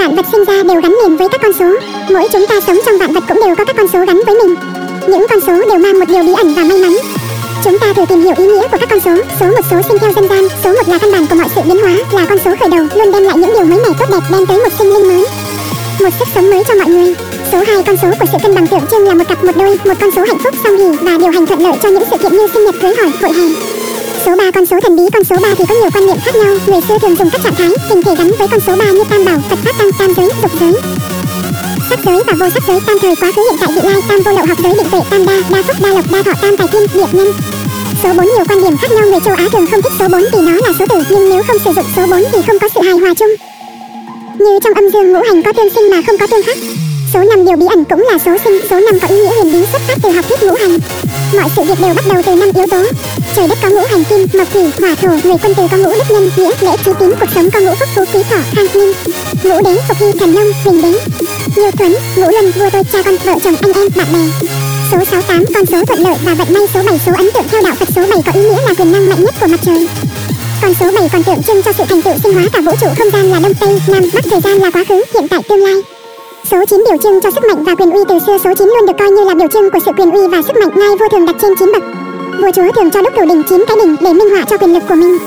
Vạn vật sinh ra đều gắn liền với các con số. Mỗi chúng ta sống trong vạn vật cũng đều có các con số gắn với mình. Những con số đều mang một điều bí ẩn và may mắn. Chúng ta thử tìm hiểu ý nghĩa của các con số. Số một số sinh theo dân gian, số một là căn bản của mọi sự biến hóa, là con số khởi đầu, luôn đem lại những điều mới mẻ tốt đẹp, đem tới một sinh linh mới, một sức sống mới cho mọi người. Số 2 con số của sự cân bằng tượng trưng là một cặp một đôi, một con số hạnh phúc song hỷ và điều hành thuận lợi cho những sự kiện như sinh nhật cưới hỏi, hội hè. Số 3 con số thần bí, con số 3 thì có nhiều quan niệm khác nhau. Người xưa thường dùng các trạng thái, hình thể gắn với con số 3 như tam bảo, Phật pháp tăng, tam giới, dục giới. Sắc giới và vô sắc giới, tam thời quá khứ hiện tại vị lai, tam vô lậu học giới định tuệ, tam đa, đa phúc, đa lộc, đa thọ, tam tài thiên, địa nhân. Số 4 nhiều quan điểm khác nhau, người châu Á thường không thích số 4 vì nó là số tử, nhưng nếu không sử dụng số 4 thì không có sự hài hòa chung. Như trong âm dương ngũ hành có tương sinh mà không có tương khắc. Số 5 điều bí ẩn cũng là số sinh, số 5 có ý nghĩa huyền bí xuất phát từ học thuyết ngũ hành. Mọi sự việc đều bắt đầu từ năm yếu tố. Trời đất có ngũ hành kim, mộc thủy, hỏa thổ, người quân tử có ngũ đức nhân, nghĩa, lễ, trí tín, cuộc sống có ngũ phúc phú quý thọ, khang ninh. Ngũ đế, phục hy, thần long, bình đế. Nhiều tuấn, ngũ lần, vua tôi, cha con, vợ chồng, anh em, bạn bè. Số 68 con số thuận lợi và vận may số 7 số ấn tượng theo đạo Phật số 7 có ý nghĩa là quyền năng mạnh nhất của mặt trời. Con số 7 còn tượng trưng cho sự thành tựu sinh hóa cả vũ trụ không gian là đông tây, nam, bắc thời gian là quá khứ, hiện tại tương lai. Số 9 biểu trưng cho sức mạnh và quyền uy từ xưa số 9 luôn được coi như là biểu trưng của sự quyền uy và sức mạnh ngai vua thường đặt trên 9 bậc. Vua chúa thường cho đúc cửu đỉnh 9 cái đỉnh để minh họa cho quyền lực của mình.